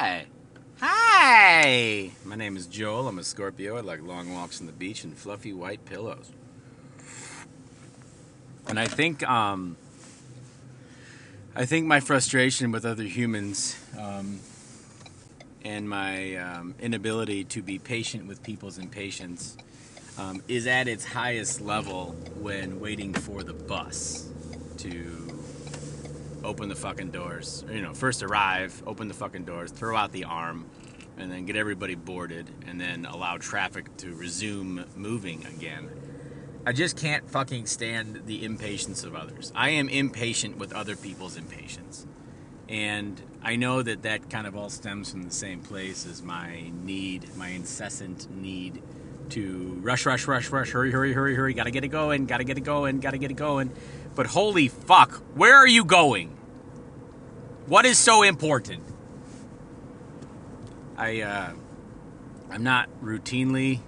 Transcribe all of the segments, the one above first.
Hi. Hi. My name is Joel. I'm a Scorpio. I like long walks on the beach and fluffy white pillows. And I think um, I think my frustration with other humans um, and my um, inability to be patient with people's impatience um, is at its highest level when waiting for the bus to open the fucking doors. You know, first arrive, open the fucking doors, throw out the arm, and then get everybody boarded, and then allow traffic to resume moving again. I just can't fucking stand the impatience of others. I am impatient with other people's impatience. And I know that that kind of all stems from the same place as my need, my incessant need to rush, rush, rush, rush, hurry, hurry, hurry, hurry, gotta get it going, gotta get it going, gotta get it going. But holy fuck, where are you going? What is so important? I, uh, I'm not routinely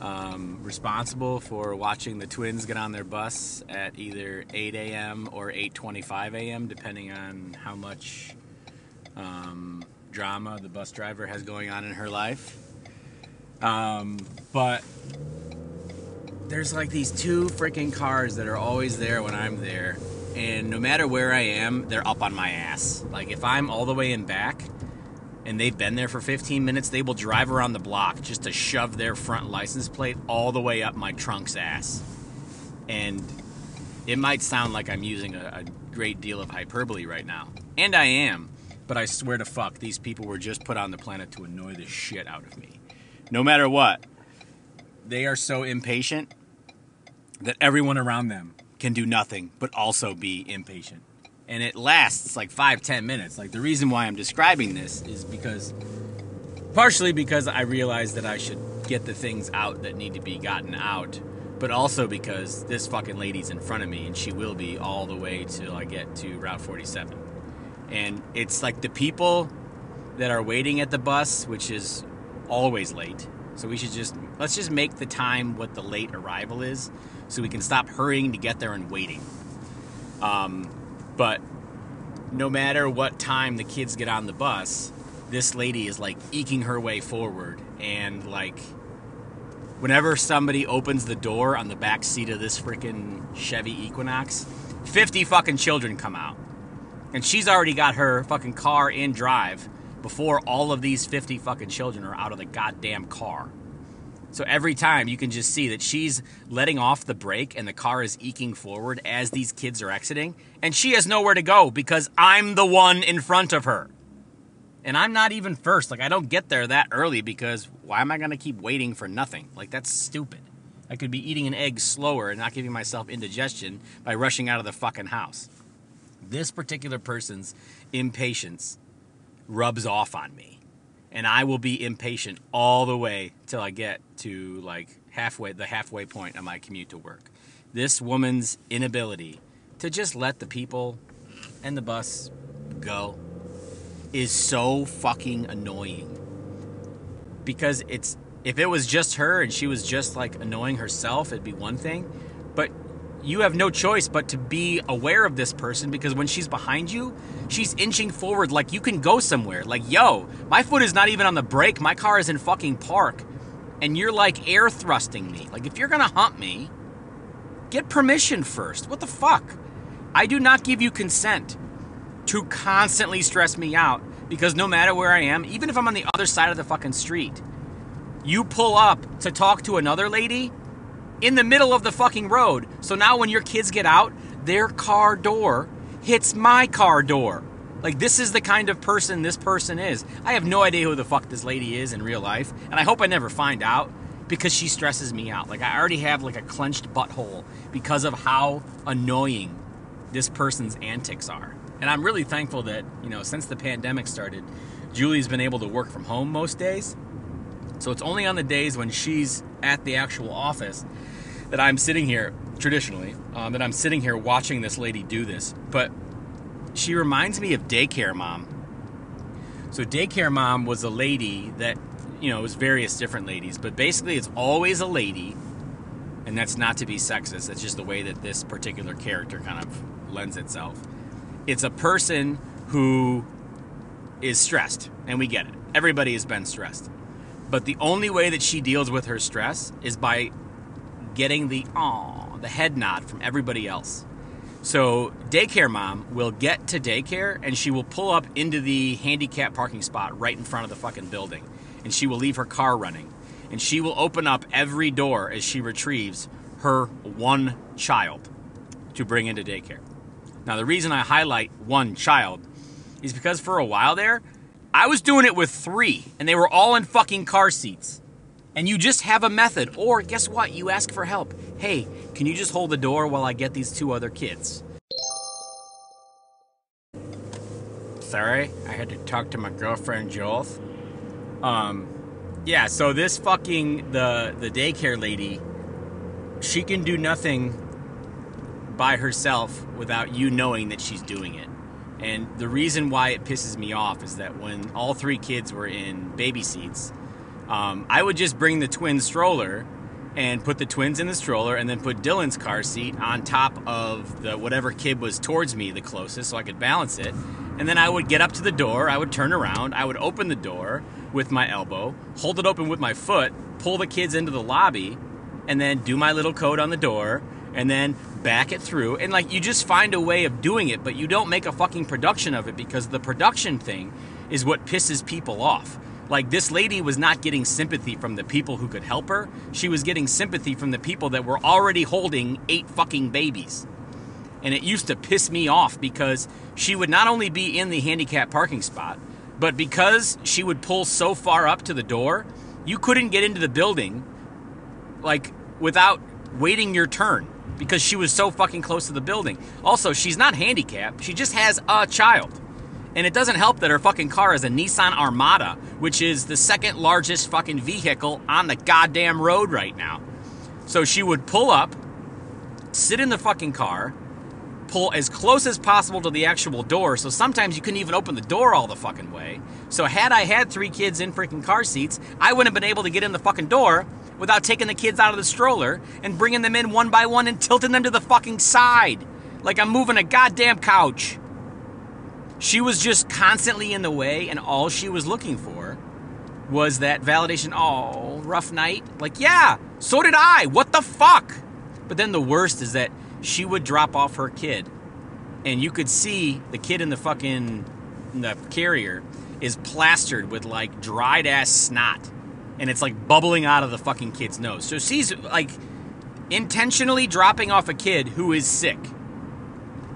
um, responsible for watching the twins get on their bus at either 8 a.m. or 8:25 a.m., depending on how much um, drama the bus driver has going on in her life. Um, but there's like these two freaking cars that are always there when I'm there, and no matter where I am, they're up on my ass. Like if I'm all the way in back and they've been there for 15 minutes, they will drive around the block just to shove their front license plate all the way up my trunk's ass. And it might sound like I'm using a, a great deal of hyperbole right now, and I am, but I swear to fuck, these people were just put on the planet to annoy the shit out of me. No matter what, they are so impatient that everyone around them can do nothing but also be impatient. And it lasts like five, ten minutes. Like the reason why I'm describing this is because, partially because I realize that I should get the things out that need to be gotten out, but also because this fucking lady's in front of me and she will be all the way till I get to Route 47. And it's like the people that are waiting at the bus, which is always late. So we should just let's just make the time what the late arrival is, so we can stop hurrying to get there and waiting. Um, but no matter what time the kids get on the bus, this lady is like eking her way forward, and like whenever somebody opens the door on the back seat of this freaking Chevy Equinox, 50 fucking children come out. And she's already got her fucking car in drive before all of these 50 fucking children are out of the goddamn car. So every time you can just see that she's letting off the brake and the car is eking forward as these kids are exiting, and she has nowhere to go because I'm the one in front of her. And I'm not even first. Like, I don't get there that early because why am I going to keep waiting for nothing? Like, that's stupid. I could be eating an egg slower and not giving myself indigestion by rushing out of the fucking house. This particular person's impatience rubs off on me. And I will be impatient all the way till I get to like halfway the halfway point of my commute to work. This woman's inability to just let the people and the bus go is so fucking annoying. Because it's if it was just her and she was just like annoying herself, it'd be one thing. You have no choice but to be aware of this person because when she's behind you, she's inching forward like you can go somewhere. Like, yo, my foot is not even on the brake. My car is in fucking park. And you're like air thrusting me. Like, if you're gonna hump me, get permission first. What the fuck? I do not give you consent to constantly stress me out because no matter where I am, even if I'm on the other side of the fucking street, you pull up to talk to another lady in the middle of the fucking road. So now when your kids get out, their car door hits my car door. Like this is the kind of person this person is. I have no idea who the fuck this lady is in real life, and I hope I never find out because she stresses me out. Like I already have like a clenched butthole because of how annoying this person's antics are. And I'm really thankful that, you know, since the pandemic started, Julie's been able to work from home most days. So it's only on the days when she's at the actual office that I'm sitting here, traditionally, um, that I'm sitting here watching this lady do this. But she reminds me of daycare mom. So daycare mom was a lady that, you know, it was various different ladies, but basically it's always a lady, and that's not to be sexist. that's just the way that this particular character kind of lends itself. It's a person who is stressed, and we get it. Everybody has been stressed. But the only way that she deals with her stress is by getting the aw, the head nod from everybody else. So, daycare mom will get to daycare and she will pull up into the handicap parking spot right in front of the fucking building. And she will leave her car running. And she will open up every door as she retrieves her one child to bring into daycare. Now, the reason I highlight one child is because for a while there, I was doing it with three, and they were all in fucking car seats. And you just have a method. Or guess what? You ask for help. Hey, can you just hold the door while I get these two other kids? Sorry, I had to talk to my girlfriend Jules. Um, yeah. So this fucking the the daycare lady, she can do nothing by herself without you knowing that she's doing it. And the reason why it pisses me off is that when all three kids were in baby seats, um, I would just bring the twin stroller and put the twins in the stroller and then put Dylan's car seat on top of the whatever kid was towards me the closest so I could balance it. And then I would get up to the door, I would turn around, I would open the door with my elbow, hold it open with my foot, pull the kids into the lobby, and then do my little code on the door, and then back it through. And like you just find a way of doing it, but you don't make a fucking production of it because the production thing is what pisses people off. Like this lady was not getting sympathy from the people who could help her. She was getting sympathy from the people that were already holding eight fucking babies. And it used to piss me off because she would not only be in the handicap parking spot, but because she would pull so far up to the door, you couldn't get into the building like without waiting your turn because she was so fucking close to the building. Also, she's not handicapped. She just has a child. And it doesn't help that her fucking car is a Nissan Armada, which is the second largest fucking vehicle on the goddamn road right now. So she would pull up, sit in the fucking car, pull as close as possible to the actual door. So sometimes you couldn't even open the door all the fucking way. So had I had three kids in freaking car seats, I wouldn't have been able to get in the fucking door without taking the kids out of the stroller and bringing them in one by one and tilting them to the fucking side. Like I'm moving a goddamn couch. She was just constantly in the way, and all she was looking for was that validation. Oh, rough night? Like, yeah, so did I. What the fuck? But then the worst is that she would drop off her kid, and you could see the kid in the fucking in the carrier is plastered with like dried ass snot, and it's like bubbling out of the fucking kid's nose. So she's like intentionally dropping off a kid who is sick.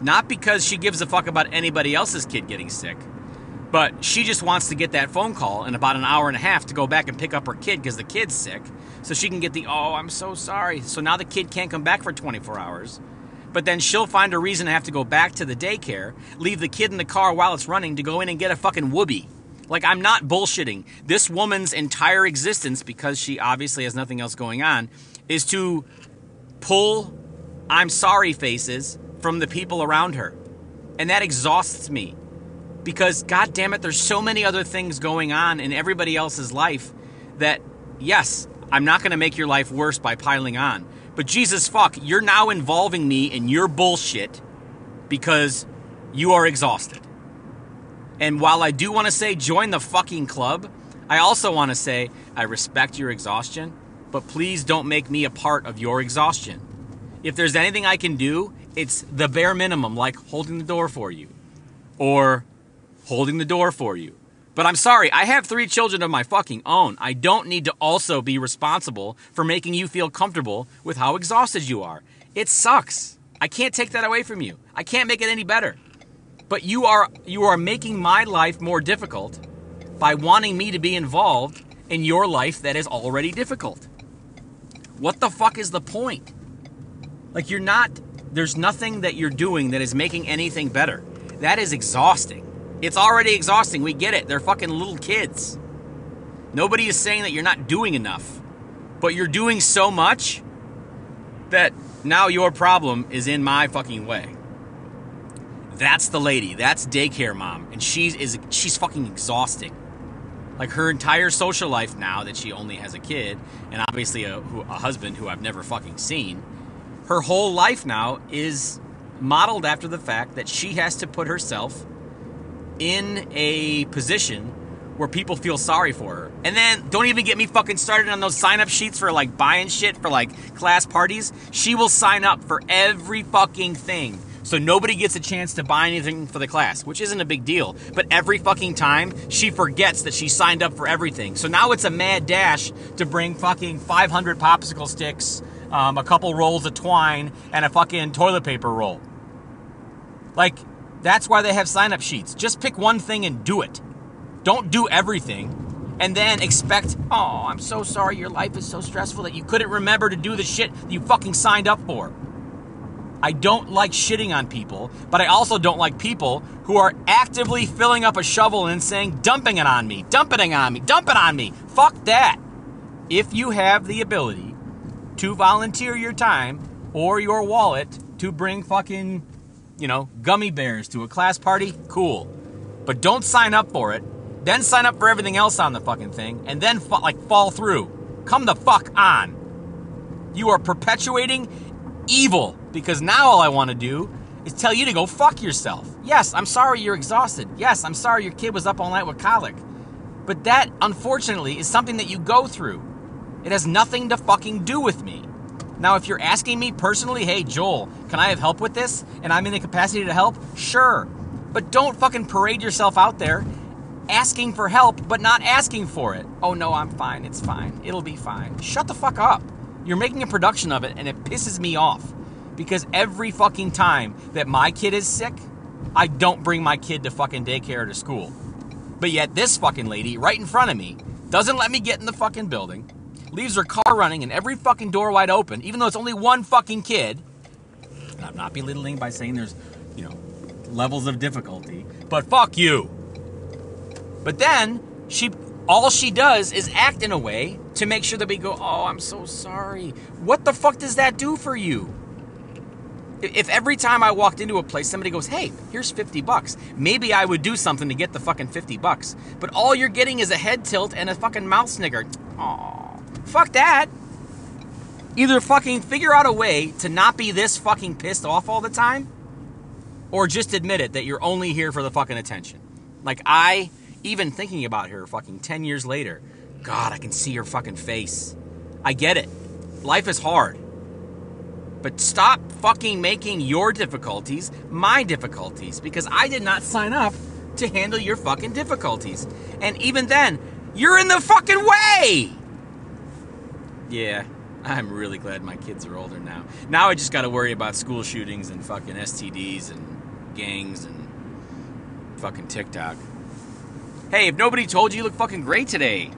Not because she gives a fuck about anybody else's kid getting sick, but she just wants to get that phone call in about an hour and a half to go back and pick up her kid because the kid's sick. So she can get the, oh, I'm so sorry. So now the kid can't come back for 24 hours. But then she'll find a reason to have to go back to the daycare, leave the kid in the car while it's running to go in and get a fucking whoopee. Like, I'm not bullshitting. This woman's entire existence, because she obviously has nothing else going on, is to pull I'm sorry faces from the people around her. And that exhausts me. Because, god damn it, there's so many other things going on in everybody else's life that, yes, I'm not going to make your life worse by piling on. But Jesus fuck, you're now involving me in your bullshit because you are exhausted. And while I do want to say join the fucking club, I also want to say I respect your exhaustion, but please don't make me a part of your exhaustion. If there's anything I can do, it's the bare minimum, like holding the door for you or holding the door for you. But I'm sorry, I have three children of my fucking own. I don't need to also be responsible for making you feel comfortable with how exhausted you are. It sucks. I can't take that away from you. I can't make it any better. But you are you are making my life more difficult by wanting me to be involved in your life that is already difficult. What the fuck is the point? Like you're not there's nothing that you're doing that is making anything better. That is exhausting. It's already exhausting. We get it. They're fucking little kids. Nobody is saying that you're not doing enough, but you're doing so much that now your problem is in my fucking way. That's the lady. That's daycare mom, and she's is she's fucking exhausting. Like her entire social life now that she only has a kid and obviously a, a husband who I've never fucking seen. Her whole life now is modeled after the fact that she has to put herself in a position where people feel sorry for her. And then don't even get me fucking started on those sign up sheets for like buying shit for like class parties. She will sign up for every fucking thing. So nobody gets a chance to buy anything for the class, which isn't a big deal. But every fucking time, she forgets that she signed up for everything. So now it's a mad dash to bring fucking 500 popsicle sticks, um, a couple rolls of twine, and a fucking toilet paper roll. Like, that's why they have sign up sheets. Just pick one thing and do it. Don't do everything and then expect, oh, I'm so sorry your life is so stressful that you couldn't remember to do the shit you fucking signed up for. I don't like shitting on people, but I also don't like people who are actively filling up a shovel and saying, dumping it on me, dumping it on me, dump it on me. Fuck that. If you have the ability to volunteer your time or your wallet to bring fucking, you know, gummy bears to a class party, cool. But don't sign up for it, then sign up for everything else on the fucking thing, and then like fall through. Come the fuck on. You are perpetuating evil because now all I want to do is tell you to go fuck yourself. Yes, I'm sorry you're exhausted. Yes, I'm sorry your kid was up all night with colic. But that, unfortunately, is something that you go through. It has nothing to fucking do with me. Now, if you're asking me personally, hey, Joel, can I have help with this? And I'm in the capacity to help? Sure. But don't fucking parade yourself out there asking for help, but not asking for it. Oh, no, I'm fine. It's fine. It'll be fine. Shut the fuck up. You're making a production of it, and it pisses me off because every fucking time that my kid is sick, I don't bring my kid to fucking daycare or to school. But yet, this fucking lady right in front of me doesn't let me get in the fucking building, leaves her car running and every fucking door wide open, even though it's only one fucking kid. And I'm not belittling by saying there's, you know, levels of difficulty, but fuck you. But then she all she does is act in a way to make sure that we go, oh, I'm so sorry. What the fuck does that do for you? If every time I walked into a place, somebody goes, hey, here's 50 bucks, maybe I would do something to get the fucking 50 bucks. But all you're getting is a head tilt and a fucking mouth snigger. Aw, fuck that. Either fucking figure out a way to not be this fucking pissed off all the time, or just admit it that you're only here for the fucking attention. Like, I even thinking about her fucking 10 years later, God, I can see her fucking face. I get it. Life is hard. But stop fucking making your difficulties my difficulties because I did not sign up to handle your fucking difficulties. And even then, you're in the fucking way! Yeah, I'm really glad my kids are older now. Now I just gotta worry about school shootings and fucking STDs and gangs and fucking TikTok. Hey, if nobody told you, you look fucking great today.